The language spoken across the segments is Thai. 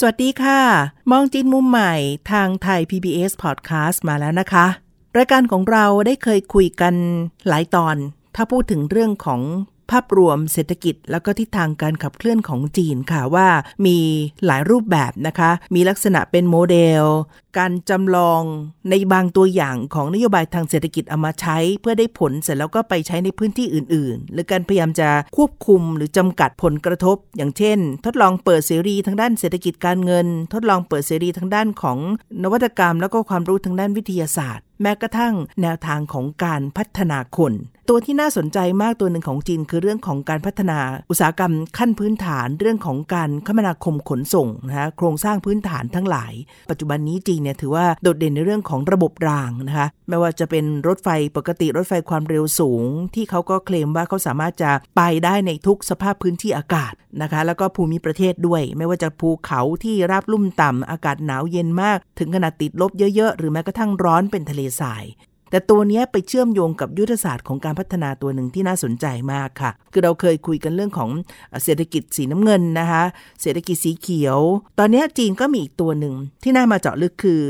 สวัสดีค่ะ มองจีนมุมใหม่ทางไทย PBS Podcast มาแล้วนะคะ รายการของเราได้เคยคุยกันหลายตอน ถ้าพูดถึงเรื่องของ ภาพรวมเศรษฐกิจ แล้วก็ทิศทางการขับเคลื่อนของจีนค่ะว่ามีหลายรูปแบบนะคะ มีลักษณะเป็นโมเดล การจำลองในบางตัวอย่างของนโยบายทางเศรษฐกิจเอามาใช้ เพื่อได้ผลเสร็จแล้วก็ไปใช้ในพื้นที่อื่น ๆ หรือการพยายามจะควบคุมหรือจำกัดผลกระทบ อย่างเช่น ทดลองเปิดเสรีทางด้านเศรษฐกิจการเงิน ทดลองเปิดเสรีทางด้านของนวัตกรรม แล้วก็ความรู้ทางด้านวิทยาศาสตร์แม้กระทั่งแนวทางของการพัฒนาคน ตัวที่น่าสนใจมากตัวหนึ่งของจีนคือเรื่องของการพัฒนาอุตสาหกรรมขั้นพื้นฐานเรื่องของการคมนาคมขนส่งนะคะโครงสร้างพื้นฐานทั้งหลาย ปัจจุบันนี้จีนเนี่ยถือว่าโดดเด่นในเรื่องของระบบรางนะคะไม่ว่าจะเป็นรถไฟปกติรถไฟความเร็วสูง ที่เขาก็เคลมว่าเขาสามารถจะไปได้ในทุกสภาพพื้นที่อากาศนะคะแล้วก็ภูมิประเทศด้วย ไม่ว่าจะภูเขาที่ราบลุ่มต่ำอากาศหนาวเย็นมาก ถึงขนาดติดลบเยอะๆ หรือแม้กระทั่งร้อนเป็นทะเลทราย แต่ตัวนี้ไปเชื่อมโยงกับยุทธศาสตร์ของการพัฒนาตัวหนึ่งที่น่าสนใจมากค่ะ คือเราเคยคุยกันเรื่องของเศรษฐกิจสีน้ำเงินนะคะ เศรษฐกิจสีเขียว ตอนนี้จีนก็มีอีกตัวหนึ่งที่น่ามาเจาะลึกคือ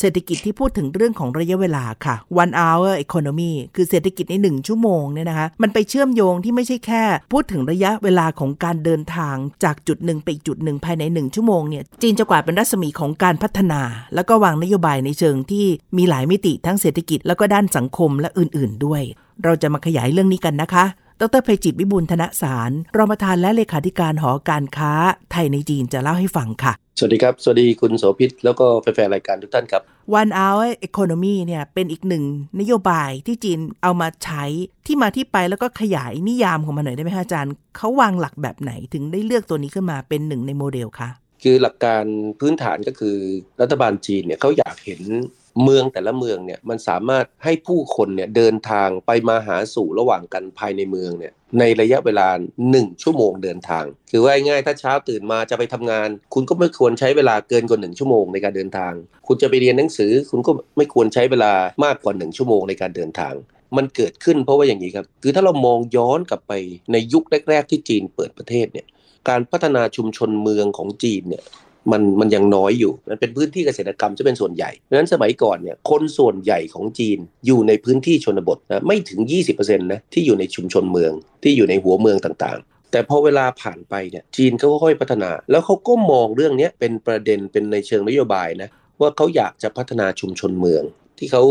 เศรษฐกิจที่พูดถึงเรื่องของระยะเวลาค่ะ one hour economy คือเศรษฐกิจใน 1 ชั่วโมงเนี่ยนะคะ มันไปเชื่อมโยงที่ไม่ใช่แค่ พูดถึงระยะเวลาของการเดินทางจากจุดหนึ่งไปจุดหนึ่งภายใน 1 ชั่วโมงเนี่ย จีนจะกวาดเป็นรัศมีของการพัฒนา แล้วก็วางนโยบายในเชิงที่มีหลายมิติทั้งเศรษฐกิจแล้วก็ด้านสังคมและอื่น ๆ ด้วย เราจะมาขยายเรื่องนี้กันนะคะ ดรภัยจิตวิบูลธนสารรองประธานและเลขาธิการหอการค้า ไทยในจีนจะเล่าให้ฟังค่ะ สวัสดีครับ สวัสดีคุณโสภิตแล้วก็แฟนๆรายการทุกท่านครับ One Hour Economy เนี่ยเป็นอีกหนึ่งนโยบายที่จีนเอามาใช้ที่มาที่ไปแล้วก็ขยายนิยามของมันหน่อยได้ไหมคะอาจารย์เขาวางหลักแบบไหนถึงได้เลือกตัวนี้ขึ้นมาเป็นหนึ่งในโมเดลคะคือหลักการพื้นฐานก็คือรัฐบาลจีนเนี่ยเขาอยากเห็น เมืองแต่ละเมืองเนี่ยมันสามารถให้ผู้คนเนี่ยเดินทางไปมาหาสู่ระหว่างกันภายในเมืองเนี่ยในระยะเวลา 1 ชั่วโมงเดินทาง คือว่าง่ายถ้าเช้าตื่นมาจะไปทำงาน คุณก็ไม่ควรใช้เวลาเกินกว่า 1 ชั่วโมงในการเดินทาง คุณจะไปเรียนหนังสือ คุณก็ไม่ควรใช้เวลามากกว่า 1 ชั่วโมงในการเดินทาง มันเกิดขึ้นเพราะว่าอย่างนี้ครับ คือถ้าเรามองย้อนกลับไปในยุคแรก ๆ ที่จีนเปิดประเทศเนี่ยการพัฒนาชุมชนเมืองของจีนเนี่ย มันมันยังน้อยอยู่ มันเป็นพื้นที่เกษตรกรรมจะเป็นส่วนใหญ่ดังนั้นสมัยก่อนเนี่ยคนส่วนใหญ่ของจีนอยู่ในพื้นที่ชนบทนะไม่ถึง 20%นะที่อยู่ในชุมชนเมืองที่อยู่ในหัวเมืองต่างๆแต่พอเวลาผ่านไปเนี่ยจีนเขาค่อยพัฒนา แล้วเขาก็มองเรื่องนี้เป็นประเด็นเป็นในเชิงนโยบายนะว่าเขาอยากจะพัฒนาชุมชนเมือง ที่เขา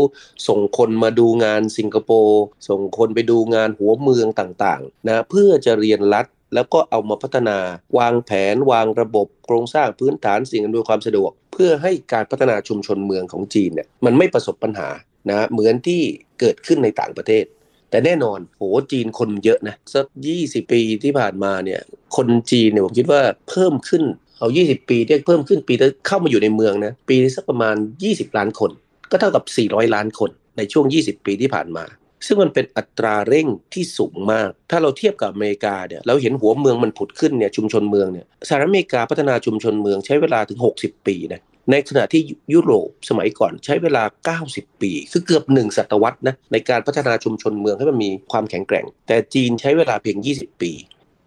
ส่งคนมาดูงานสิงคโปร์ส่งคนไปดูงานหัวเมืองต่างๆนะเพื่อจะเรียนรัด แล้วก็เอามาพัฒนาวางแผนวางระบบโครงสร้างพื้นฐานสิ่งอำนวยความสะดวก เพื่อให้การพัฒนาชุมชนเมืองของจีนเนี่ยมันไม่ประสบปัญหานะเหมือนที่เกิดขึ้นในต่างประเทศ แต่แน่นอนโหจีนคนเยอะนะสัก20 ปีที่ผ่านมาเนี่ยคนจีนเนี่ยผมคิดว่าเพิ่มขึ้นเอา 20 ปีที่เพิ่มขึ้นปีเข้ามาอยู่ในเมืองนะปีสักประมาณ 20 ล้านคน ก็เท่ากับ 400 ล้านคนในช่วง 20 ปีที่ผ่านมา ซึ่งมันเป็นอัตราเร่งที่สูงมาก ถ้าเราเทียบกับอเมริกาเนี่ยเราเห็นหัวเมืองมันผุดขึ้นเนี่ยชุมชนเมืองเนี่ยสหรัฐอเมริกาพัฒนาชุมชนเมืองใช้เวลาถึง 60 ปีนะในขณะที่ยุโรปสมัยก่อนใช้เวลา 90 ปี คือเกือบหนึ่งศตวรรษนะในการพัฒนาชุมชนเมืองให้มันมีความแข็งแกร่ง แต่จีนใช้เวลาเพียง 20 ปี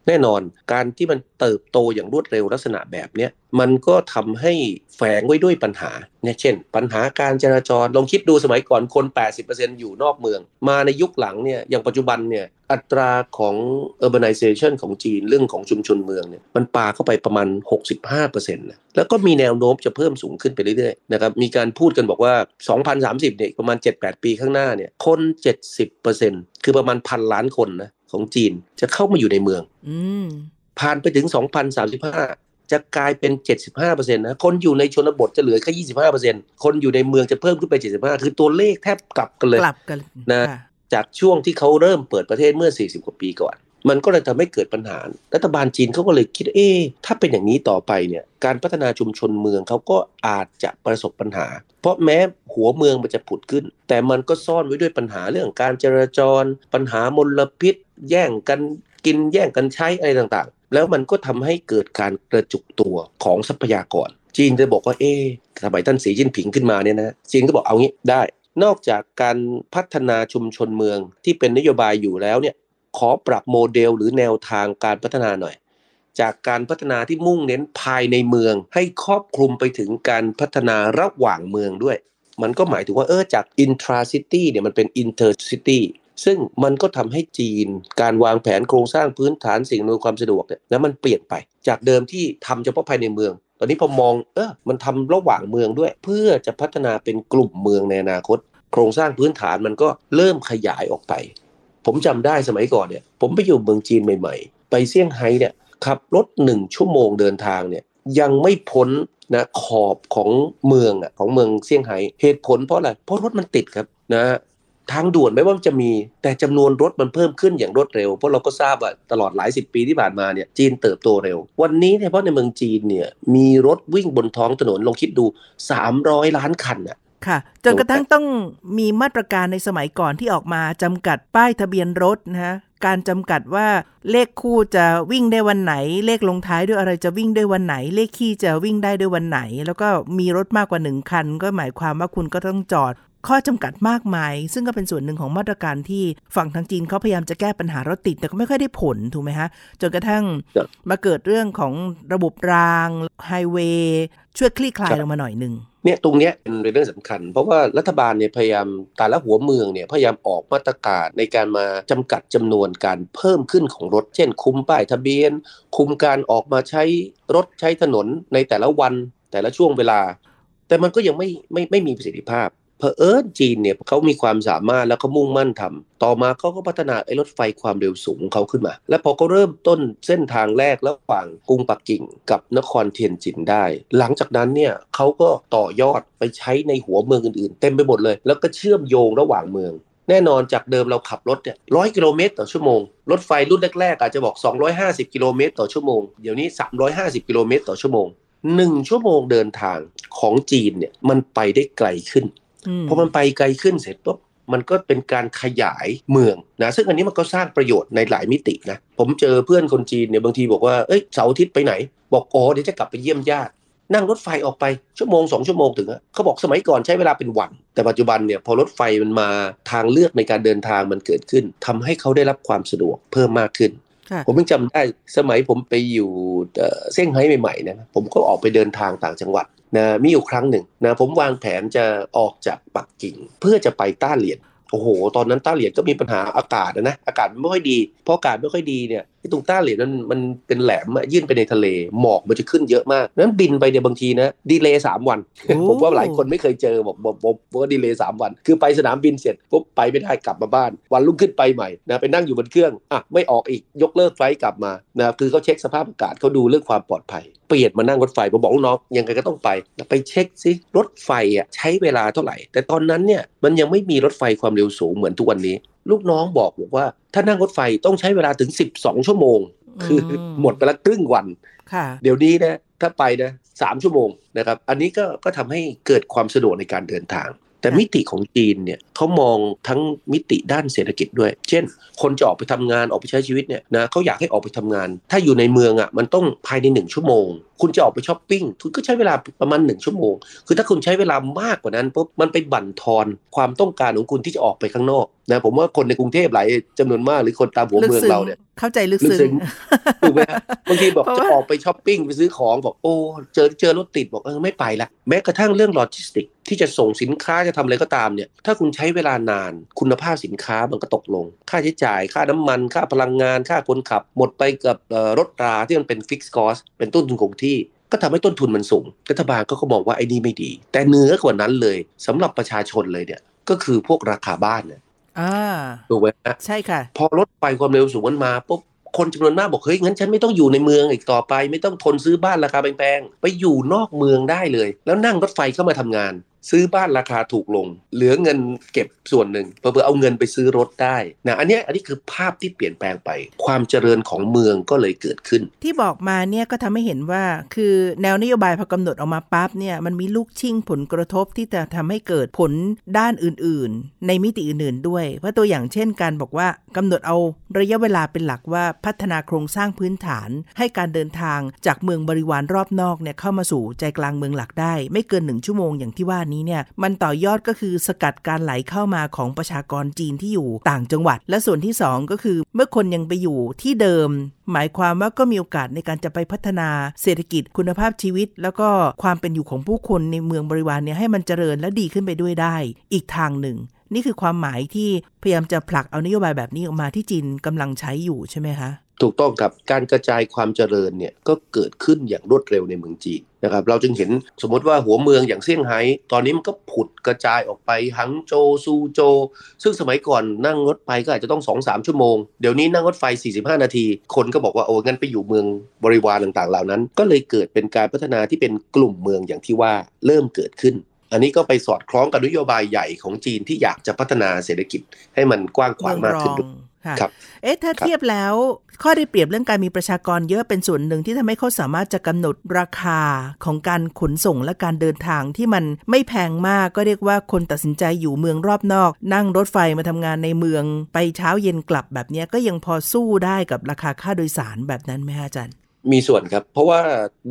แน่นอนการที่มันเติบโตอย่างรวดเร็วลักษณะแบบเนี้ยมันก็ทำให้แฝงไว้ด้วยปัญหาเนี่ยเช่น ปัญหาการจราจรลองคิดดูสมัยก่อนคน 80%อยู่นอกเมือง มาในยุคหลังเนี่ยอย่างปัจจุบันเนี่ยอัตราของ urbanization ของจีนเรื่องของชุมชนเมืองเนี่ยมันปาเข้าไปประมาณ 65%นะแล้วก็มีแนวโน้มจะเพิ่มสูงขึ้นไปเรื่อยๆนะครับมีการพูดกันบอกว่า 2030เนี่ยประมาณ 7-8 ปีข้างหน้าเนี่ยคน 70%คือประมาณพันล้านคนนะ ของจีนจะเข้ามาอยู่ในเมืองอืมผ่านไปถึง 2035 จะกลายเป็น 75%นะคนอยู่ในชนบทจะเหลือแค่ 25%คนอยู่ในเมืองจะเพิ่มขึ้นไป 75 คือตัวเลขแทบกลับกันเลยกลับกันนะค่จากช่วงที่เขาเริ่มเปิดประเทศเมื่อ 40 กว่าปีก่อน มันก็เลยทำให้เกิดปัญหา รัฐบาลจีนเขาก็เลยคิดเอ๊ถ้าเป็นอย่างนี้ต่อไปเนี่ยการพัฒนาชุมชนเมืองเขาก็อาจจะประสบปัญหา เพราะแม้หัวเมืองมันจะผุดขึ้น แต่มันก็ซ่อนไว้ด้วยปัญหาเรื่องการจราจร ปัญหามลพิษ แย่งกันกินแย่งกันใช้อะไรต่างๆ แล้วมันก็ทำให้เกิดการกระจุกตัวของทรัพยากร จีนจะบอกว่าเอ๊สมัยท่านสีจิ้นผิงขึ้นมาเนี่ยนะจีนก็บอกเอางี้ได้นอกจากการพัฒนาชุมชนเมืองที่เป็นนโยบายอยู่แล้วเนี่ย ขอปรับโมเดลหรือแนวทางการพัฒนาหน่อย จากการพัฒนาที่มุ่งเน้นภายในเมือง ให้ครอบคลุมไปถึงการพัฒนาระหว่างเมืองด้วย มันก็หมายถึงว่าเออจาก intra city เนี่ยมันเป็น inter city ซึ่งมันก็ทำให้จีนการวางแผนโครงสร้างพื้นฐานสิ่งอำนวยความสะดวกเนี่ยแล้วมันเปลี่ยนไป จากเดิมที่ทำเฉพาะภายในเมือง ตอนนี้พอมองเออมันทำระหว่างเมืองด้วย เพื่อจะพัฒนาเป็นกลุ่มเมืองในอนาคต โครงสร้างพื้นฐานมันก็เริ่มขยายออกไป ผมจำได้สมัยก่อนเนี่ยผมไปอยู่เมืองจีนใหม่ๆ ไปเซี่ยงไฮ้เนี่ยขับรถหนึ่งชั่วโมงเดินทางเนี่ยยังไม่พ้นนะขอบของเมืองอะของเมืองเซี่ยงไฮ้เหตุผลเพราะอะไรเพราะรถมันติดครับนะทางด่วนไม่ว่าจะมีแต่จำนวนรถมันเพิ่มขึ้นอย่างรวดเร็ว เพราะเราก็ทราบว่าตลอดหลายสิบปีที่ผ่านมาเนี่ยจีนเติบโตเร็ว วันนี้เฉพาะในเมืองจีนเนี่ยมีรถวิ่งบนท้องถนนลองคิดดู 300 ล้านคันอะ ค่ะ จนกระทั่งต้องมีมาตรการในสมัยก่อนที่ออกมาจำกัดป้ายทะเบียนรถนะฮะการจำกัดว่าเลขคู่จะวิ่งได้วันไหน เลขลงท้ายด้วยอะไรจะวิ่งได้วันไหน เลขคี่จะวิ่งได้ด้วยวันไหน แล้วก็มีรถมากกว่าหนึ่งคัน ก็หมายความว่าคุณก็ต้องจอด ข้อจำกัดมากมาย ซึ่งก็เป็นส่วนหนึ่งของมาตรการที่ฝั่งทางจีนเขาพยายามจะแก้ปัญหารถติด แต่ก็ไม่ค่อยได้ผลถูกไหมฮะ จนกระทั่งมาเกิดเรื่องของระบบรางไฮเวย์ช่วยคลี่คลายลงมาหน่อยหนึ่งเนี่ยตรงเนี้ยเป็นเรื่องสำคัญ เพราะว่ารัฐบาลเนี่ยพยายามแต่ละหัวเมืองเนี่ยพยายามออกมาตรการในการมาจำกัดจำนวนการเพิ่มขึ้นของรถ เช่น คุมป้ายทะเบียน คุมการออกมาใช้รถใช้ถนนในแต่ละวันแต่ละช่วงเวลา แต่มันก็ยังไม่ไม่ไม่มีประสิทธิภาพ เพอเอิญจีนเนี่ยเขามีความสามารถแล้วเขามุ่งมั่นทำต่อมาเขาก็พัฒนาไอ้รถไฟความเร็วสูงเขาขึ้นมา และพอเขาเริ่มต้นเส้นทางแรกระหว่างกรุงปักกิ่งกับนครเทียนจินได้ หลังจากนั้นเนี่ยเขาก็ต่อยอดไปใช้ในหัวเมืองอื่นๆ เต็มไปหมดเลย แล้วก็เชื่อมโยงระหว่างเมืองแน่นอนจากเดิมเราขับรถเนี่ยร้อยกิโลเมตรต่อชั่วโมง รถไฟรุ่นแรกๆอาจจะบอก 250 กิโลเมตรต่อชั่วโมง เดี๋ยวนี้ 350 กิโลเมตรต่อชั่วโมง 1 ชั่วโมงเดินทางของจีนเนี่ยมันไปได้ไกลขึ้น พอมันไปไกลขึ้นเสร็จปุ๊บมันก็เป็นการขยายเมืองนะซึ่งอันนี้มันก็สร้างประโยชน์ในหลายมิตินะผมเจอเพื่อนคนจีนเนี่ยบางทีบอกว่าเอ้ยเสาร์อาทิตย์ไปไหน บอกอ๋อเดี๋ยวจะกลับไปเยี่ยมญาตินั่งรถไฟออกไปชั่วโมงสองชั่วโมงถึงอะเขาบอกสมัยก่อนใช้เวลาเป็นวัน แต่ปัจจุบันเนี่ยพอรถไฟมันมาทางเลือกในการเดินทางมันเกิดขึ้นทำให้เขาได้รับความสะดวกเพิ่มมากขึ้น ผมเพิ่งจำได้สมัยผมไปอยู่เซี่ยงไฮ้ใหม่ๆนะผมก็ออกไปเดินทางต่างจังหวัด นะมีอยู่ครั้งหนึ่งนะผมวางแผนจะออกจากปักกิ่ง เพื่อจะไปต้าเหลียนโอ้โห ตอนนั้นต้าเหลียนก็มีปัญหาอากาศนะ อากาศไม่ค่อยดี เพราะอากาศไม่ค่อยดีเนี่ยที่ตรงต้าเหลียนนั้นมันเป็นแหลมยื่นไปในทะเล หมอกมันจะขึ้นเยอะมาก นั้นบินไปเนี่ยบางทีนะ ดีเลย์สามวัน ผมว่าหลายคนไม่เคยเจอบอกบอกบอกว่าดีเลย์สามวัน คือไปสนามบินเสร็จปุ๊บไปไม่ได้กลับมาบ้าน วันรุ่งขึ้นไปใหม่นะไปนั่งอยู่บนเครื่อง อะ ไม่ออกอีก ยกเลิก flight กลับมา นะ คือเขาเช็คสภาพอากาศเขาดูเรื่องความปลอดภัยเปลี่ยนมานั่งรถไฟผมบอกน้องยังไงก็ต้องไปไปเช็คซิรถไฟอะใช้เวลาเท่าไหร่ แต่ตอนนั้นเนี่ยมันยังไม่มีรถไฟความเร็วสูงเหมือนทุกวันนี้ ลูกน้องบอกบอกว่า ถ้านั่งรถไฟต้องใช้เวลาถึง 12 ชั่วโมง คือหมดไปละครึ่งวันเดี๋ยวนี้นะถ้าไปนะสามชั่วโมงนะครับ อันนี้ก็ก็ทำให้เกิดความสะดวกในการเดินทาง แต่มิติของจีนเนี่ยเขามองทั้งมิติด้านเศรษฐกิจด้วย เช่น คนจะออกไปทำงานออกไปใช้ชีวิตเนี่ยนะเขาอยากให้ออกไปทำงาน ถ้าอยู่ในเมืองอะมันต้องภายในหนึ่งชั่วโมง คุณจะออกไปช้อปปิ้งคุณก็ใช้เวลาประมาณหนึ่งชั่วโมง คือถ้าคุณใช้เวลามากกว่านั้นปุ๊บมันไปบั่นทอนความต้องการของคุณที่จะออกไปข้างนอกนะผมว่าคนในกรุงเทพหลายจำนวนมากหรือคนตามหัวเมืองเราเนี่ยเข้าใจลึกซึ้งถูกไหมบางทีบอกจะออกไปช้อปปิ้งไปซื้อของบอกโอ้เจอเจอรถติดบอกเออไม่ไปละแม้กระทั่งเรื่องโลจิสติกที่จะส่งสินค้าจะทำอะไรก็ตามเนี่ยถ้าคุณใช้เวลานานคุณภาพสินค้ามันก็ตกลง ค่าใช้จ่ายค่าน้ำมัน ค่าพลังงาน ค่าคนขับ หมดไปกับรถราที่มันเป็น fixed cost เป็นต้นทุนคงที่ก็ทำให้ต้นทุนมันสูง รัฐบาลก็ก็บอกว่าไอ้นี่ไม่ดี แต่เหนือกว่านั้นเลยสำหรับประชาชนเลยเนี่ย ก็คือพวกราคาบ้านเนี่ยถูกไหมใช่ค่ะ พอรถไฟความเร็วสูงมันมาปุ๊บคนจำนวนมากบอกเฮ้ยงั้นฉันไม่ต้องอยู่ในเมืองอีกต่อไป ไม่ต้องทนซื้อบ้านราคาแพงๆไปอยู่นอกเมืองได้เลย แล้วนั่งรถไฟเข้ามาทำงาน ซื้อบ้านราคาถูกลง เหลือเงินเก็บส่วนหนึ่งเพื่อเอาเงินไปซื้อรถได้นะอันนี้อันนี้คือภาพที่เปลี่ยนแปลงไป ความเจริญของเมืองก็เลยเกิดขึ้น ที่บอกมาเนี่ยก็ทำให้เห็นว่า คือแนวนโยบายพอกำหนดออกมาปั๊บเนี่ยมันมีลูกชิ่งผลกระทบที่จะทำให้เกิดผลด้านอื่น ๆ ในมิติอื่น ๆ ด้วยว่าะตัวอย่างเช่นการบอกว่ากำหนดเอาระยะเวลาเป็นหลักว่าพัฒนาโครงสร้างพื้นฐาน ให้การเดินทางจากเมืองบริวารรอบนอกเนี่ยเข้ามาสู่ใจกลางเมืองหลักได้ ไม่เกินหนึ่งชั่วโมงอย่างที่ว่านี้เนี่ยมันต่อยอดก็คือสกัดการไหลเข้ามาของประชากรจีนที่อยู่ต่างจังหวัด และส่วนที่ 2 ก็คือ เมื่อคนยังไปอยู่ที่เดิม หมายความว่าก็มีโอกาสในการจะไปพัฒนาเศรษฐกิจคุณภาพชีวิต แล้วก็ความเป็นอยู่ของผู้คนในเมืองบริวารเนี่ยให้มันเจริญและดีขึ้นไปด้วยได้ อีกทางหนึ่งนี่คือความหมายที่พยายามจะผลักเอานโยบายแบบนี้ออกมาที่จีนกำลังใช้อยู่ใช่ไหมคะ ถูกต้องครับการกระจายความเจริญเนี่ยก็เกิดขึ้นอย่างรวดเร็วในเมืองจีนนะครับเราจึงเห็นสมมติว่าหัวเมืองอย่างเซี่ยงไฮ้ตอนนี้มันก็ผุดกระจายออกไปหังโจซูโจ ซึ่งสมัยก่อนนั่งรถไฟก็อาจจะต้อง 2-3 ชั่วโมง เดี๋ยวนี้นั่งรถไฟ 45 นาที คนก็บอกว่าโอ้งั้นไปอยู่เมืองบริวารต่างๆเหล่านั้น ก็เลยเกิดเป็นการพัฒนาที่เป็นกลุ่มเมืองอย่างที่ว่าเริ่มเกิดขึ้น อันนี้ก็ไปสอดคล้องกับนโยบายใหญ่ของจีนที่อยากจะพัฒนาเศรษฐกิจให้มันกว้างขวางมากขึ้นด้วย ค่ะครับเอ๊ะถ้าเทียบแล้วข้อได้เปรียบเรื่องการมีประชากรเยอะเป็นส่วนหนึ่งที่ทำให้เขาสามารถจะกำหนดราคาของการขนส่งและการเดินทางที่มันไม่แพงมากก็เรียกว่าคนตัดสินใจอยู่เมืองรอบนอก นั่งรถไฟมาทำงานในเมือง ไปเช้าเย็นกลับแบบเนี้ยก็ยังพอสู้ได้กับราคาค่าโดยสารแบบนั้นไหมฮะอาจารย์ มีส่วนครับ เพราะว่า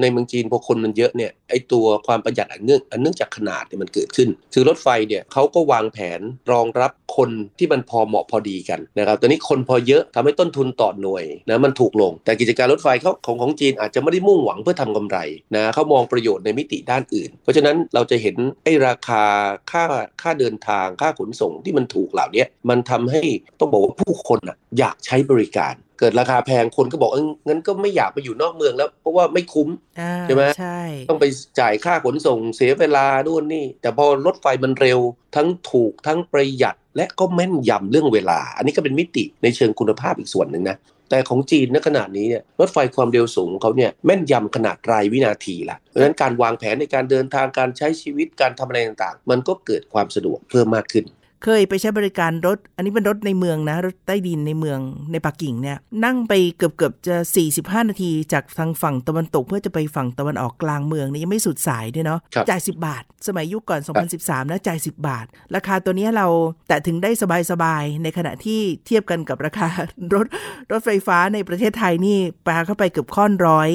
ในเมืองจีนพอคนมันเยอะเนี่ยไอตัวความประหยัดอันเนื่องอันเนื่องจากขนาดเนี่ยมันเกิดขึ้น คือรถไฟเนี่ยเขาก็วางแผนรองรับคนที่มันพอเหมาะพอดีกันนะครับตอนนี้คนพอเยอะทำให้ต้นทุนต่อหน่วยนะมันถูกลง แต่กิจการรถไฟเขาของของจีนอาจจะไม่ได้มุ่งหวังเพื่อทำกำไรนะเขามองประโยชน์ในมิติด้านอื่น เพราะฉะนั้นเราจะเห็นไอราคาค่าค่าเดินทางค่าขนส่งที่มันถูกเหล่านี้มันทำให้ต้องบอกว่าผู้คนอะอยากใช้บริการ เกิดราคาแพงคนก็บอกเอองั้นก็ไม่อยากไปอยู่นอกเมืองแล้ว เพราะว่าไม่คุ้มอ่าใช่ไหมใช่ต้องไปจ่ายค่าขนส่งเสียเวลานู่นนี่ แต่พอรถไฟมันเร็ว ทั้งถูกทั้งประหยัด และก็แม่นยำเรื่องเวลา อันนี้ก็เป็นมิติในเชิงคุณภาพอีกส่วนหนึ่งนะแต่ของจีนณขณะนี้เนี่ยรถไฟความเร็วสูงของเขาเนี่ยแม่นยำขนาดรายวินาทีละเพราะฉะนั้นการวางแผนในการเดินทางการใช้ชีวิตการทำอะไรต่างๆ มันก็เกิดความสะดวกเพิ่มมากขึ้น เคยไปใช้บริการรถ อันนี้เป็นรถในเมืองนะ รถใต้ดินในเมืองในปักกิ่งเนี่ย นั่งไปเกือบเกือบๆจะ 45 นาทีจากทางฝั่งตะวันตก เพื่อจะไปฝั่งตะวันออกกลางเมืองนี่ยังไม่สุดสายด้วยเนาะครับจ่าย 10 บาท สมัยยุคก่อน 2013 นะ จ่าย 10 บาท ราคาตัวเนี้ยเราแต่ถึงได้สบายๆในขณะที่เทียบกันกับราคารถรถไฟฟ้าในประเทศไทยนี่ปาเข้าไปเกือบค่อนร้อย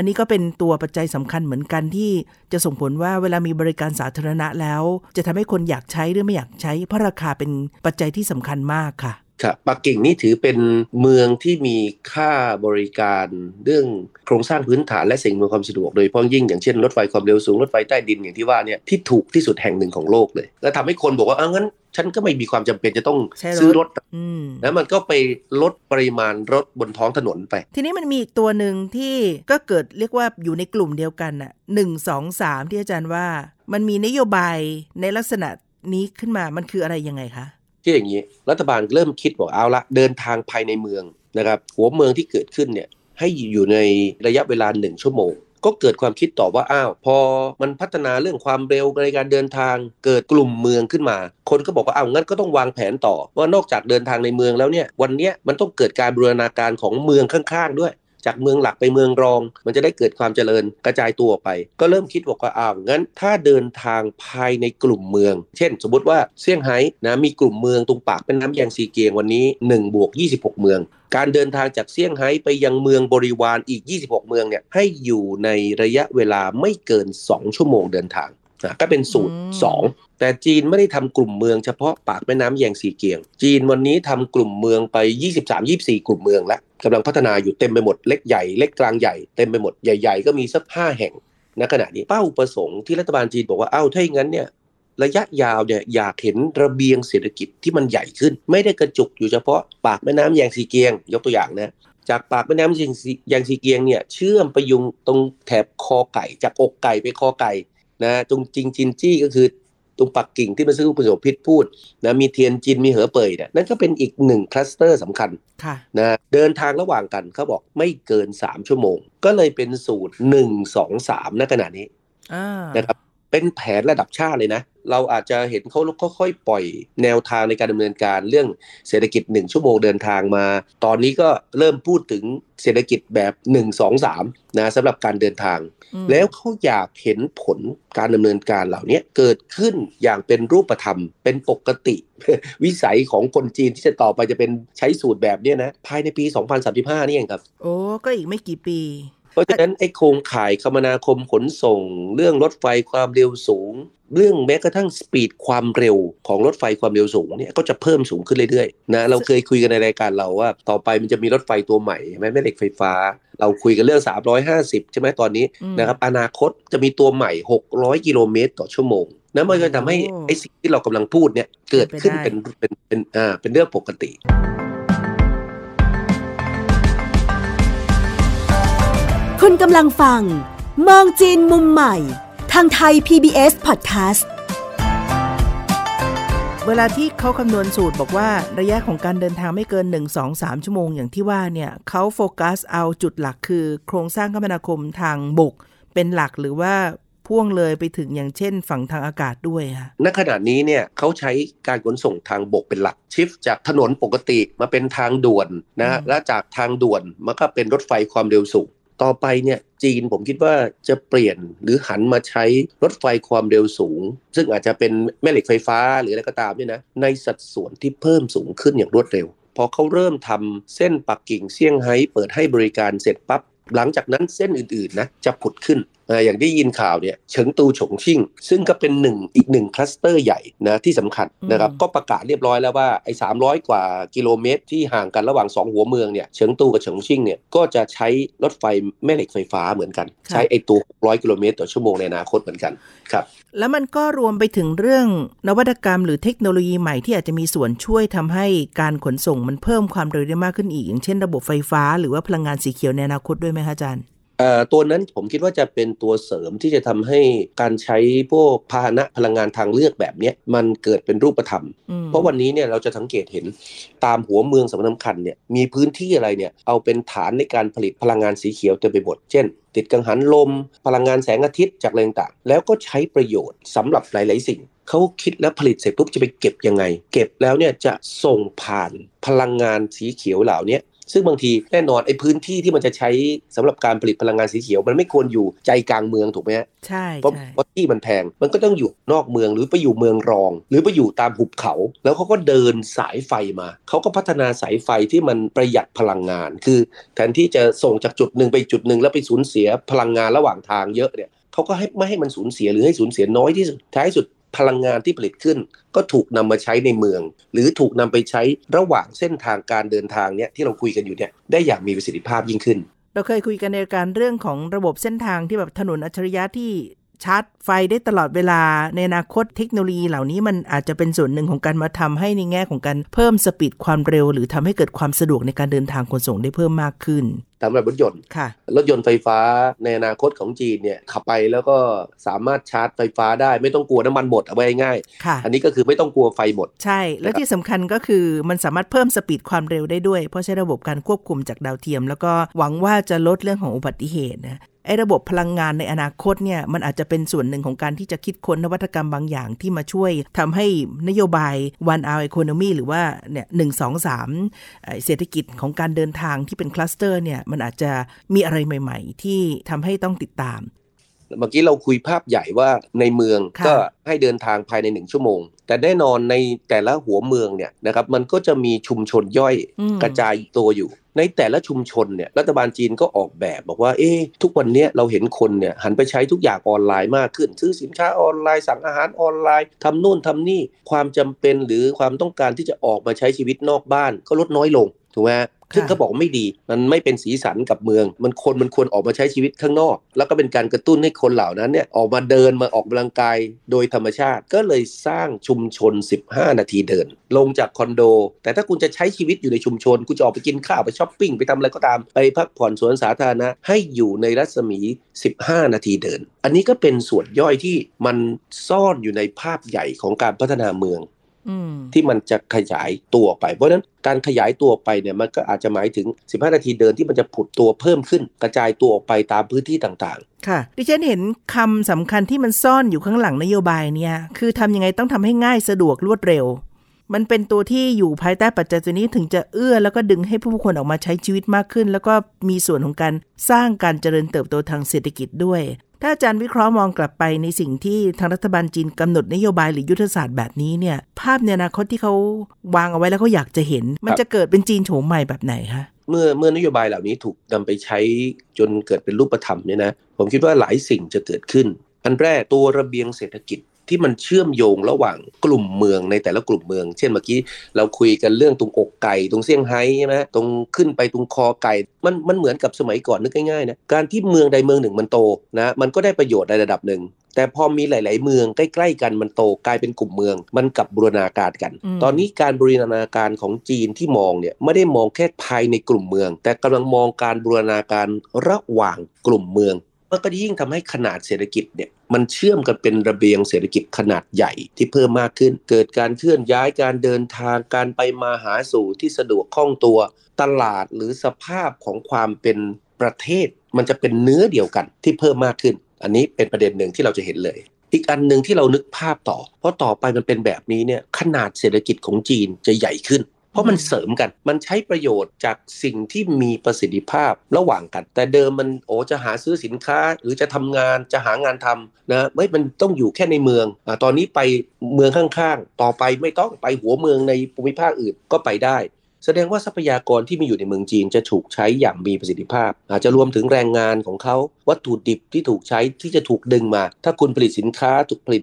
อันนี้ก็เป็นตัวปัจจัยสำคัญเหมือนกันที่จะส่งผลว่าเวลามีบริการสาธารณะแล้ว จะทำให้คนอยากใช้หรือไม่อยากใช้เพราะราคาเป็นปัจจัยที่สำคัญมากค่ะ ครับปักกิ่งนี่ถือเป็นเมืองที่มีค่าบริการเรื่องโครงสร้างพื้นฐานและสิ่งอำนวยความสะดวกโดยเฉพาะยิ่งอย่างเช่นรถไฟความเร็วสูงรถไฟใต้ดินอย่างที่ว่าเนี่ยที่ถูกที่สุดแห่งหนึ่งของโลกเลย แล้วทำให้คนบอกว่าเอองั้นฉันก็ไม่มีความจำเป็นจะต้องใช้รถซื้อรถอืมแล้วมันก็ไปลดปริมาณรถบนท้องถนนไป ทีนี้มันมีอีกตัวหนึ่งที่ก็เกิดเรียกว่าอยู่ในกลุ่มเดียวกันน่ะหนึ่งสองสามที่อาจารย์ว่า มันมีนโยบายในลักษณะนี้ขึ้นมามันคืออะไรยังไงคะ ที่อย่างนี้รัฐบาลเริ่มคิดบอกเอาละเดินทางภายในเมืองนะครับหัวเมืองที่เกิดขึ้นเนี่ยให้อยู่ในระยะเวลาหนึ่งชั่วโมง ก็เกิดความคิดต่อว่าอ้าวพอมันพัฒนาเรื่องความเร็วในการเดินทาง เกิดกลุ่มเมืองขึ้นมา คนก็บอกว่าอ้าวงั้นก็ต้องวางแผนต่อว่านอกจากเดินทางในเมืองแล้วเนี่ยวันนี้มันต้องเกิดการบูรณาการของเมืองข้างๆด้วย จากเมืองหลักไปเมืองรอง มันจะได้เกิดความเจริญกระจายตัวออกไป ก็เริ่มคิดบอกว่าอ้าวงั้น ถ้าเดินทางภายในกลุ่มเมือง เช่น สมมติว่าเซี่ยงไฮ้นะมีกลุ่มเมืองตรงปากเป็นน้ำแยงซีเกียงวันนี้1บวก26 เมือง การเดินทางจากเซี่ยงไฮ้ไปยังเมืองบริวารอีก 26 เมืองเนี่ยให้อยู่ในระยะเวลาไม่เกิน 2 ชั่วโมงเดินทาง นะก็เป็นสูตรอืม2แต่จีนไม่ได้ทำกลุ่มเมืองเฉพาะปากแม่น้ำแยงซีเกียง จีนวันนี้ทำกลุ่มเมืองไป 23-24 กลุ่มเมืองแล้วกำลังพัฒนาอยู่เต็มไปหมดเล็กใหญ่เล็กกลางใหญ่เต็มไปหมดใหญ่ ๆ ก็มีสักห้าแห่งณขณะนี้เป้าประสงค์ที่รัฐบาลจีนบอกว่าเอ้าถ้าอย่างนั้นเนี่ยระยะยาวเนี่ยอยากเห็นระเบียงเศรษฐกิจที่มันใหญ่ขึ้น ไม่ได้กระจุกอยู่เฉพาะปากแม่น้ำแยงซีเกียง ยกตัวอย่างนะจากปากแม่น้ำแยงซีแยงซีเกียงเนี่ยเชื่อมไปยังตรงแถบคอไก่ จากอกไก่ไปคอไก่ นะตรงจิงจินจี้ก็คือตรงปักกิ่งที่เมื่อกี้คุณโสภิตพูดนะมีเทียนจินมีเหอเป่ยเนี่ยนั่นก็เป็นอีกหนึ่งคลัสเตอร์สำคัญค่ะนะเดินทางระหว่างกันเขาบอกไม่เกิน 3 ชั่วโมง ก็เลยเป็นสูตร 1 2 3ณขณะนี้อ่านะครับ เป็นแผนระดับชาติเลยนะ เราอาจจะเห็นเขาค่อยๆปล่อยแนวทางในการดำเนินการเรื่องเศรษฐกิจ 1 ชั่วโมงเดินทางมา ตอนนี้ก็เริ่มพูดถึงเศรษฐกิจแบบ 1 2 3นะสำหรับการเดินทาง แล้วเขาอยากเห็นผลการดำเนินการเหล่านี้เกิดขึ้นอย่างเป็นรูปธรรม เป็นปกติ วิสัยของคนจีนที่จะต่อไปจะเป็นใช้สูตรแบบนี้นะภายในปี 2035 นี่เองครับ โอ้ก็อีกไม่กี่ปี เพราะฉะนั้นไอ้โครงข่ายคมนาคมขนส่ง เรื่องรถไฟความเร็วสูง เรื่องแม้กระทั่งสปีดความเร็วของรถไฟความเร็วสูงเนี่ยก็จะเพิ่มสูงขึ้นเรื่อยๆนะเราเคยคุยกันในรายการเราว่า ต่อไปมันจะมีรถไฟตัวใหม่ใช่ไหมแม่เหล็กไฟฟ้า เราคุยกันเรื่อง 350 ใช่ไหมตอนนี้อืมนะครับอนาคตจะมีตัวใหม่ 600 กิโลเมตรต่อชั่วโมงนะมันก็ทำให้โอ้ไอ้สิ่งที่เรากำลังพูดเนี่ยเกิดขึ้นเป็เป็นนไปได้เป็นเป็นอ่าเป็นเรื่องปกติ คุณกำลังฟัง มองจีนมุมใหม่ ทางไทย PBS Podcast เวลาที่เขาคำนวณสูตรบอกว่าระยะของการเดินทางไม่เกิน 1 2 3 ชั่วโมงอย่างที่ว่าเนี่ยเขาโฟกัสเอาจุดหลักคือ โครงสร้างคมนาคมทางบก เป็นหลักหรือว่าพ่วงเลยไปถึงอย่างเช่นฝั่งทางอากาศด้วยค่ะณขณะนี้เนี่ยเขาใช้การขนส่งทางบกเป็นหลักชิฟจากถนนปกติมาเป็นทางด่วนนะฮะอืมและจากทางด่วนมันก็เป็นรถไฟความเร็วสูง ต่อไปเนี่ยจีนผมคิดว่าจะเปลี่ยนหรือหันมาใช้รถไฟความเร็วสูง ซึ่งอาจจะเป็นแม่เหล็กไฟฟ้าหรืออะไรก็ตามเนี่ยนะในสัดส่วนที่เพิ่มสูงขึ้นอย่างรวดเร็ว พอเขาเริ่มทำเส้นปักกิ่งเซี่ยงไฮ้เปิดให้บริการเสร็จปั๊บหลังจากนั้นเส้นอื่นๆนะจะผุดขึ้น อ่าอย่างที่ยินข่าวเนี่ยเฉิงตูฉงชิ่ง ซึ่งก็เป็นหนึ่งอีกหนึ่งคลัสเตอร์ใหญ่นะที่สำคัญนะครับอืมก็ประกาศเรียบร้อยแล้วว่าไอ้300กว่ากิโลเมตร ที่ห่างกันระหว่าง 2 หัวเมืองเนี่ยเฉิงตูกับเฉิงชิ่งเนี่ยก็จะใช้รถไฟแม่เหล็กไฟฟ้าเหมือนกัน ใช้ไอ้ตัว600กิโลเมตรต่อชั่วโมงในอนาคตเหมือนกันครับแล้วมันก็รวมไปถึงเรื่องนวัตกรรมหรือเทคโนโลยีใหม่ที่อาจจะมีส่วนช่วยทำให้การขนส่งมันเพิ่มความเร็วได้มากขึ้นอีก อย่างเช่นระบบไฟฟ้าหรือว่าพลังงานสีเขียวในอนาคตด้วยไหมคะอาจารย์เอ่อ ตัวนั้นผมคิดว่าจะเป็นตัวเสริมที่จะทำให้การใช้พวกพาหนะพลังงานทางเลือกแบบเนี้ยมันเกิดเป็นรูปธรรมอืมเพราะวันนี้เนี่ยเราจะสังเกตเห็นตามหัวเมืองสำคัญเนี่ยมีพื้นที่อะไรเนี่ยเอาเป็นฐานในการผลิตพลังงานสีเขียวเต็มไปหมดเช่นติดกังหันลม พลังงานแสงอาทิตย์จากแรงต่างๆแล้วก็ใช้ประโยชน์สำหรับหลาย ๆ สิ่งเขาคิดแล้วผลิตเสร็จปุ๊บจะไปเก็บยังไง เก็บแล้วเนี่ยจะส่งผ่านพลังงานสีเขียวเหล่าเนี้ย ซึ่งบางทีแน่นอนไอ้พื้นที่ที่มันจะใช้สำหรับการผลิตพลังงานสีเขียว มันไม่ควรอยู่ใจกลางเมืองถูกไหมฮะใช่เพราะใช่เพราะที่มันแพงมันก็ต้องอยู่นอกเมืองหรือไปอยู่เมืองรอง หรือไปอยู่ตามหุบเขา แล้วเขาก็เดินสายไฟมาเขาก็พัฒนาสายไฟที่มันประหยัดพลังงาน คือแทนที่จะส่งจากจุดหนึ่งไปจุดหนึ่งแล้วไปสูญเสียพลังงานระหว่างทางเยอะเนี่ยเขาก็ให้ไม่ให้มันสูญเสียหรือให้สูญเสียน้อยที่สุดท้ายสุด พลังงานที่ผลิตขึ้น ก็ถูกนำมาใช้ในเมือง หรือถูกนำไปใช้ระหว่างเส้นทางการเดินทางเนี่ยที่เราคุยกันอยู่เนี่ยได้อย่างมีประสิทธิภาพยิ่งขึ้นเราเคยคุยกันในการเรื่องของระบบเส้นทางที่แบบถนนอัจฉริยะที่ ชาร์จไฟได้ตลอดเวลา ในอนาคตเทคโนโลยีเหล่านี้มันอาจจะเป็นส่วนหนึ่งของการมาทำให้ในแง่ของการเพิ่ม speed ความเร็ว หรือทำให้เกิดความสะดวกในการเดินทางขนส่งได้เพิ่มมากขึ้นสำหรับรถยนต์ค่ะรถยนต์ไฟฟ้าในอนาคตของจีนเนี่ยขับไปแล้วก็สามารถชาร์จไฟฟ้าได้ไม่ต้องกลัวน้ำมันหมดเอาไว้ง่ายค่ะๆอันนี้ก็คือไม่ต้องกลัวไฟหมด ใช่ และที่สำคัญก็คือมันสามารถเพิ่ม speed ความเร็วได้ด้วย เพราะใช้ระบบการควบคุมจากดาวเทียม แล้วก็หวังว่าจะลดเรื่องของอุบัติเหตุนะไอ้ระบบพลังงานในอนาคตเนี่ยมันอาจจะเป็นส่วนหนึ่งของการที่จะคิดค้นนวัตกรรมบางอย่างที่มาช่วยทำให้นโยบาย one hour economy หรือว่าเนี่ยหนึ่งสองสามเศรษฐกิจของการเดินทางที่เป็นคลัสเตอร์เนี่ยมันอาจจะมีอะไรใหม่ ๆ ที่ทำให้ต้องติดตาม เมื่อกี้เราคุยภาพใหญ่ว่าในเมืองค่ะก็ให้เดินทางภายในหนึ่งชั่วโมง แต่แน่นอนในแต่ละหัวเมืองเนี่ยนะครับมันก็จะมีชุมชนย่อยอืมกระจายตัวอยู่ ในแต่ละชุมชนเนี่ยรัฐบาลจีนก็ออกแบบบอกว่าเอ๊ะทุกวันเนี้ยเราเห็นคนเนี่ยหันไปใช้ทุกอย่างออนไลน์มากขึ้น ซื้อสินค้าออนไลน์สั่งอาหารออนไลน์ทำนู่นทำนี่ความจำเป็นหรือความต้องการที่จะออกมาใช้ชีวิตนอกบ้านก็ลดน้อยลงถูกไหมฮะ ซึ่งเขาบอกไม่ดี มันไม่เป็นสีสันกับเมือง มันคนมันควรออกมาใช้ชีวิตข้างนอก แล้วก็เป็นการกระตุ้นให้คนเหล่านั้นเนี่ยออกมาเดินมาออกกำลังกายโดยธรรมชาติ ก็เลยสร้างชุมชน 15 นาทีเดิน ลงจากคอนโด แต่ถ้าคุณจะใช้ชีวิตอยู่ในชุมชน คุณจะออกไปกินข้าวไปช้อปปิ้งไปทำอะไรก็ตาม ไปพักผ่อนสวนสาธารณะให้อยู่ในรัศมี 15 นาทีเดิน อันนี้ก็เป็นส่วนย่อยที่มันซ่อนอยู่ในภาพใหญ่ของการพัฒนาเมือง ที่มันจะขยายตัวไป เพราะฉะนั้นการขยายตัวไปเนี่ยมันก็อาจจะหมายถึง 15 นาทีเดินที่มันจะผุดตัวเพิ่มขึ้น กระจายตัวออกไปตามพื้นที่ต่างค่ะ ดิฉันเห็นคำสำคัญที่มันซ่อนอยู่ข้างหลังนโยบายเนี่ย คือทำยังไงต้องทำให้ง่ายสะดวกรวดเร็ว มันเป็นตัวที่อยู่ภายใต้ปัจจัยตัวนี้ถึงจะเอื้อแล้วก็ดึงให้ผู้คนออกมาใช้ชีวิตมากขึ้น แล้วก็มีส่วนของการสร้างการเจริญเติบโตทางเศรษฐกิจด้วย ถ้าอาจารย์วิเคราะห์มองกลับไปในสิ่งที่ทางรัฐบาลจีนกำหนดนโยบายหรือยุทธศาสตร์แบบนี้เนี่ย ภาพในอนาคตที่เขาวางเอาไว้แล้วเขาอยากจะเห็น มันจะเกิดเป็นจีนโฉมใหม่แบบไหนคะเมื่อเมื่อนโยบายเหล่านี้ถูกนำไปใช้จนเกิดเป็นรูปธรรมเนี่ยนะผมคิดว่าหลายสิ่งจะเกิดขึ้น อันแรกตัวระเบียงเศรษฐกิจ ที่มันเชื่อมโยงระหว่างกลุ่มเมืองในแต่ละกลุ่มเมือง เช่นเมื่อกี้เราคุยกันเรื่องตรงอกไก่ตรงเซี่ยงไฮ้ใช่ไหมตรงขึ้นไปตรงคอไก่มันมันเหมือนกับสมัยก่อนนึกง่ายๆนะการที่เมืองใดเมืองหนึ่งมันโตนะมันก็ได้ประโยชน์ในระดับหนึ่งแต่พอมีหลาย ๆ เมืองใกล้ ๆ กันมันโตกลายเป็นกลุ่มเมือง มันกลับบูรณาการกัน ตอนนี้การบูรณาการของจีนที่มองเนี่ยไม่ได้มองแค่ภายในกลุ่มเมือง แต่กำลังมองการบูรณาการระหว่างกลุ่มเมือง มันก็ยิ่งทำให้ขนาดเศรษฐกิจเนี่ยมันเชื่อมกันเป็นระเบียงเศรษฐกิจขนาดใหญ่ที่เพิ่มมากขึ้น เกิดการเคลื่อนย้ายการเดินทางการไปมาหาสู่ที่สะดวกคล่องตัว ตลาดหรือสภาพของความเป็นประเทศ มันจะเป็นเนื้อเดียวกันที่เพิ่มมากขึ้น อันนี้เป็นประเด็นหนึ่งที่เราจะเห็นเลย อีกอันหนึ่งที่เรานึกภาพต่อ เพราะต่อไปมันเป็นแบบนี้เนี่ยขนาดเศรษฐกิจของจีนจะใหญ่ขึ้น เพราะมันเสริมกัน มันใช้ประโยชน์จากสิ่งที่มีประสิทธิภาพระหว่างกัน แต่เดิมมันโอ้จะหาซื้อสินค้าหรือจะทำงานจะหางานทำนะไม่มันต้องอยู่แค่ในเมืองอตอนนี้ไปเมืองข้างๆ ต่อไปไม่ต้องไปหัวเมืองในภูมิภาคอื่นก็ไปได้ แสดงว่าทรัพยากรที่มีอยู่ในเมืองจีนจะถูกใช้อย่างมีประสิทธิภาพ อาจจะรวมถึงแรงงานของเขาวัตถุดิบที่ถูกใช้ที่จะถูกดึงมา ถ้าคุณผลิตสินค้าถูกผลิต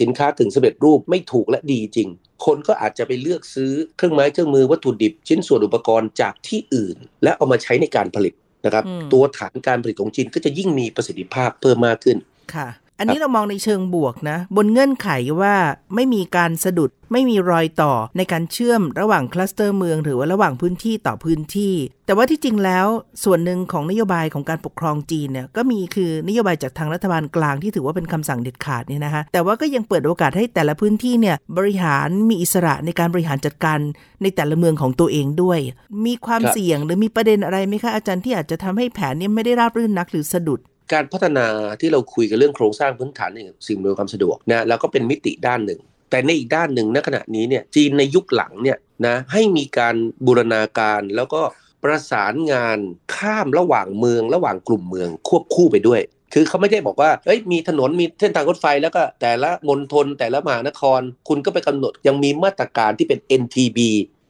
สินค้ากึ่งสำเร็จรูปไม่ถูกและดีจริง คนก็อาจจะไปเลือกซื้อเครื่องไม้เครื่องมือวัตถุดิบ ชิ้นส่วนอุปกรณ์จากที่อื่น และเอามาใช้ในการผลิตนะครับตัวฐานการผลิตของจีนก็จะยิ่งมีประสิทธิภาพเพิ่มมากขึ้นค่ะ อันนี้เรามองในเชิงบวกนะ บนเงื่อนไขว่าไม่มีการสะดุดไม่มีรอยต่อในการเชื่อมระหว่างคลัสเตอร์เมือง หรือว่าระหว่างพื้นที่ต่อพื้นที่ แต่ว่าที่จริงแล้วส่วนหนึ่งของนโยบายของการปกครองจีนเนี่ยก็มีคือนโยบายจากทางรัฐบาลกลางที่ถือว่าเป็นคำสั่งเด็ดขาดเนี่ยนะคะแต่ว่าก็ยังเปิดโอกาสให้แต่ละพื้นที่เนี่ยบริหารมีอิสระในการบริหารจัดการในแต่ละเมืองของตัวเองด้วย มีความเสี่ยงหรือมีประเด็นอะไรไหมคะอาจารย์ที่อาจจะทำให้แผนนี้ไม่ได้ราบรื่นนักหรือสะดุด การพัฒนาที่เราคุยกันเรื่องโครงสร้างพื้นฐานสิ่งอำนวยความสะดวกนะแล้วก็เป็นมิติด้านหนึ่ง แต่ในอีกด้านหนึ่งณขณะนี้เนี่ยจีนในยุคหลังเนี่ยนะให้มีการบูรณาการแล้วก็ประสานงานข้ามระหว่างเมืองระหว่างกลุ่มเมืองควบคู่ไปด้วย คือเขาไม่ได้บอกว่าเอ้ยมีถนนมีเส้นทางรถไฟแล้วก็แต่ละมณฑลแต่ละมหานคร คุณก็ไปกำหนดยังมีมาตรการที่เป็น NTB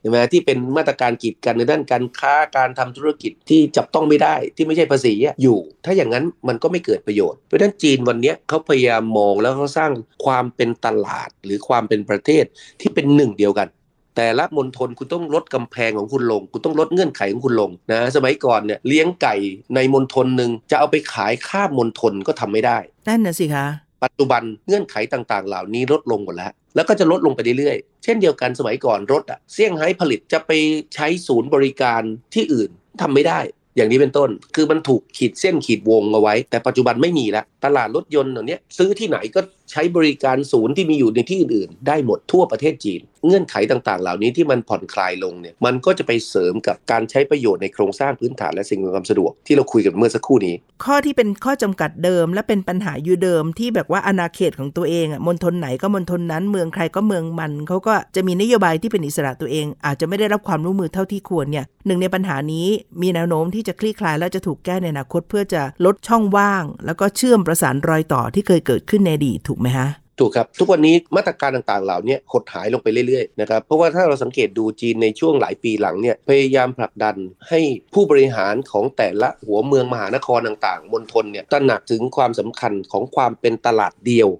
ใช่ไหมที่เป็นมาตรการกีดกันในด้านการค้าการทำธุรกิจที่จับต้องไม่ได้ที่ไม่ใช่ภาษีอยู่ ถ้าอย่างนั้นมันก็ไม่เกิดประโยชน์เพราะฉะนั้นจีนวันนี้เขาพยายามมองแล้วเขาสร้างความเป็นตลาดหรือความเป็นประเทศที่เป็นหนึ่งเดียวกันแต่ละมณฑลคุณต้องลดกำแพงของคุณลง คุณต้องลดเงื่อนไขของคุณลงนะสมัยก่อนเนี่ยเลี้ยงไก่ในมณฑลหนึ่งจะเอาไปขายข้ามมณฑลก็ทำไม่ได้นั่นน่ะสิคะ ปัจจุบันเงื่อนไขต่างๆ เหล่านี้ลดลงหมดแล้ว แล้วก็จะลดลงไปเรื่อยๆ เช่นเดียวกันสมัยก่อนรถอะเซี่ยงไฮ้ผลิตจะไปใช้ศูนย์บริการที่อื่นทำไม่ได้อย่างนี้เป็นต้น คือมันถูกขีดเส้นขีดวงเอาไว้ แต่ปัจจุบันไม่มีแล้ว ตลาดรถยนต์เหล่านี้ซื้อที่ไหนก็ ใช้บริการศูนย์ที่มีอยู่ในที่อื่นๆ ได้หมดทั่วประเทศจีน เงื่อนไขต่างๆ เหล่านี้ที่มันผ่อนคลายลงเนี่ยมันก็จะไปเสริมกับการใช้ประโยชน์ในโครงสร้างพื้นฐานและสิ่งอำนวยความสะดวกที่เราคุยกันเมื่อสักครู่นี้ ข้อที่เป็นข้อจำกัดเดิม และเป็นปัญหาอยู่เดิมที่แบบว่าอาณาเขตของตัวเองอะมณฑลไหนก็มณฑลนั้นเมืองใครก็เมืองมันเขาก็จะมีนโยบายที่เป็นอิสระตัวเอง อาจจะไม่ได้รับความร่วมมือเท่าที่ควรเนี่ยหนึ่งในปัญหานี้มีแนวโน้มที่จะคลี่คลายและจะถูกแก้ในอนาคตเพื่อจะลดช่องว่าง แล้วก็เชื่อมประสานรอยต่อที่เคยเกิดขึ้นในอดีตถูกไหมฮะถูกครับ ทุกวันนี้มาตรการต่างๆเหล่านี้หดหายลงไปเรื่อยๆนะครับเพราะว่าถ้าเราสังเกตดูจีนในช่วงหลายปีหลังเนี่ยพยายามผลักดันให้ผู้บริหารของแต่ละหัวเมืองมหานครต่างๆมณฑลเนี่ยตระหนักถึงความสำคัญของความเป็นตลาดเดียว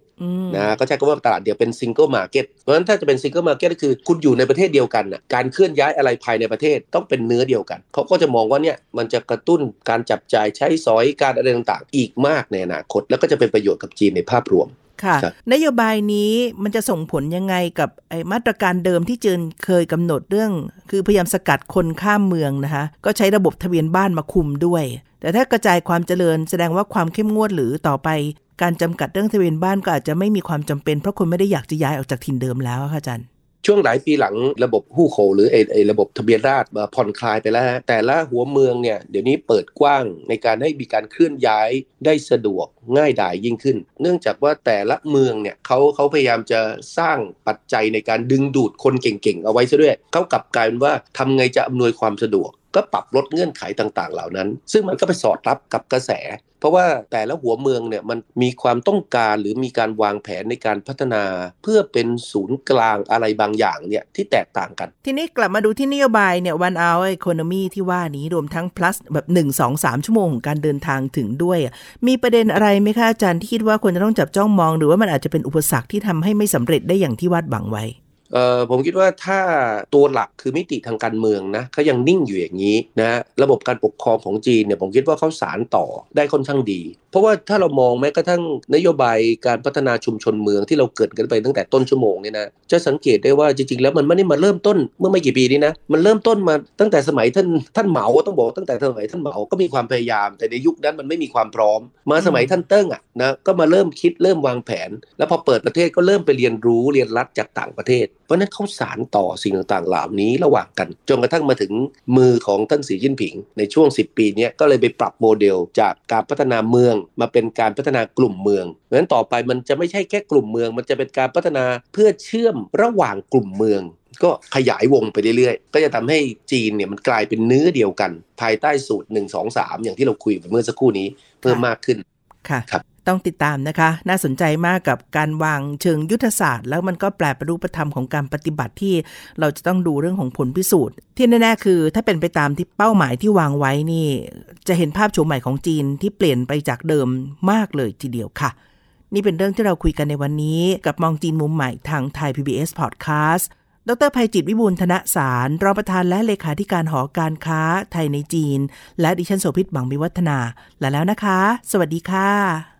นะก็ใช้คำว่าตลาดเดียวเป็น single market เพราะฉะนั้นถ้าจะเป็น single market ก็คือคุณอยู่ในประเทศเดียวกันนะการเคลื่อนย้ายอะไรภายในประเทศต้องเป็นเนื้อเดียวกัน เขาก็จะมองว่าเนี่ยมันจะกระตุ้นการจับจ่ายใช้สอยการอะไรต่างๆ อีกมากในอนาคต แล้วก็จะเป็นประโยชน์กับจีนในภาพรวม ค่ะ นโยบายนี้มันจะส่งผลยังไงกับไอมาตรการเดิมที่จีนเคยกำหนดเรื่อง คือพยายามสกัดคนข้ามเมืองนะคะ ก็ใช้ระบบทะเบียนบ้านมาคุมด้วย แต่ถ้ากระจายความเจริญแสดงว่าความเข้มงวดหรือต่อไป การจำกัดเรื่องทะเบียนบ้านก็อาจจะไม่มีความจำเป็นเพราะคนไม่ได้อยากจะย้ายออกจากถิ่นเดิมแล้วค่ะอาจารย์ ช่วงหลายปีหลังระบบหู้โคหรือไอ้ระบบทะเบียนราษฎรผ่อนคลายไปแล้ว แต่ละหัวเมืองเนี่ยเดี๋ยวนี้เปิดกว้างในการให้มีการเคลื่อนย้ายได้สะดวกง่ายดายยิ่งขึ้น เนื่องจากว่าแต่ละเมืองเนี่ยเขาเขาพยายามจะสร้างปัจจัยในการดึงดูดคนเก่งๆ เอาไว้ซะด้วยเขากลับกลายเป็นว่าทำไงจะอำนวยความสะดวก ก็ปรับลดเงื่อนไขต่างๆ เหล่านั้น ซึ่งมันก็ไปสอดรับกับกระแส เพราะว่าแต่ละหัวเมืองเนี่ยมันมีความต้องการหรือมีการวางแผนในการพัฒนา เพื่อเป็นศูนย์กลางอะไรบางอย่างเนี่ยที่แตกต่างกัน ทีนี้กลับมาดูที่นโยบายเนี่ย one hour economy ที่ว่านี้รวมทั้ง plus แบบ 1 2 3 ชั่วโมงของการเดินทางถึงด้วย มีประเด็นอะไรไหมคะอาจารย์ที่คิดว่าควรจะต้องจับจ้องมอง หรือว่ามันอาจจะเป็นอุปสรรคที่ทำให้ไม่สำเร็จได้อย่างที่วาดหวังไว้ เอ่อผมคิดว่าถ้าตัวหลักคือมิติทางการเมืองนะเขายังนิ่งอยู่อย่างนี้นะระบบการปกครองของจีนเนี่ยผมคิดว่าเขาสารต่อได้ค่อนข้างดี เพราะว่าถ้าเรามองแม้กระทั่งนโยบายการพัฒนาชุมชนเมืองที่เราเกิดกันไปตั้งแต่ต้นชั่วโมงเนี่ยนะจะสังเกตได้ว่าจริงๆแล้วมันไม่ได้มาเริ่มต้นเมื่อไม่กี่ปีนี้นะมันเริ่มต้นมาตั้งแต่สมัยท่านท่านเหมาต้องบอกตั้งแต่สมัยท่านเหมาก็มีความพยายาม แต่ในยุคนั้นมันไม่มีความพร้อม มาสมัยท่านเติ้งอะนะก็มาเริ่มคิดเริ่มวางแผน แล้วพอเปิดประเทศก็เริ่มไปเรียนรู้เรียนรัดจากต่างประเทศ ราะฉะนั้นเขาสารต่อสิ่งต่างๆ เหล่านี้ระหว่างกัน จนกระทั่งมาถึงมือของท่านสีจิ้นผิง ในช่วง 10 ปีเนี้ยก็เลยไปปรับโมเดลจากการพัฒนาเมืองมาเป็นการพัฒนากลุ่มเมืองเพราะฉะนั้นต่อไปมันจะไม่ใช่แค่กลุ่มเมือง มันจะเป็นการพัฒนาเพื่อเชื่อมระหว่างกลุ่มเมืองก็ขยายวงไปเรื่อยๆ ก็จะทำให้จีนเนี่ยมันกลายเป็นเนื้อเดียวกัน ภายใต้สูตร 1 2 3 อย่างที่เราคุยไปเมื่อสักครู่นี้เพิ่มมากขึ้น ค่ะครับ ต้องติดตามนะคะ น่าสนใจมากกับการวางเชิงยุทธศาสตร์ แล้วมันก็แปลประรูปธรรมของการปฏิบัติที่เราจะต้องดูเรื่องของผลพิสูจน์ ที่แน่ๆคือ ถ้าเป็นไปตามที่เป้าหมายที่วางไว้นี่ จะเห็นภาพโฉมใหม่ของจีนที่เปลี่ยนไปจากเดิมมากเลยทีเดียวค่ะ นี่เป็นเรื่องที่เราคุยกันในวันนี้ กับมองจีนมุมใหม่ทางไทย PBS Podcast ดร.ไพจิตร วิบูลย์ธนสารรองประธานและเลขาธิการหอการค้าไทยในจีน และดิฉันโสภิต หวังวิวัฒนา ลาแล้วนะคะ สวัสดีค่ะ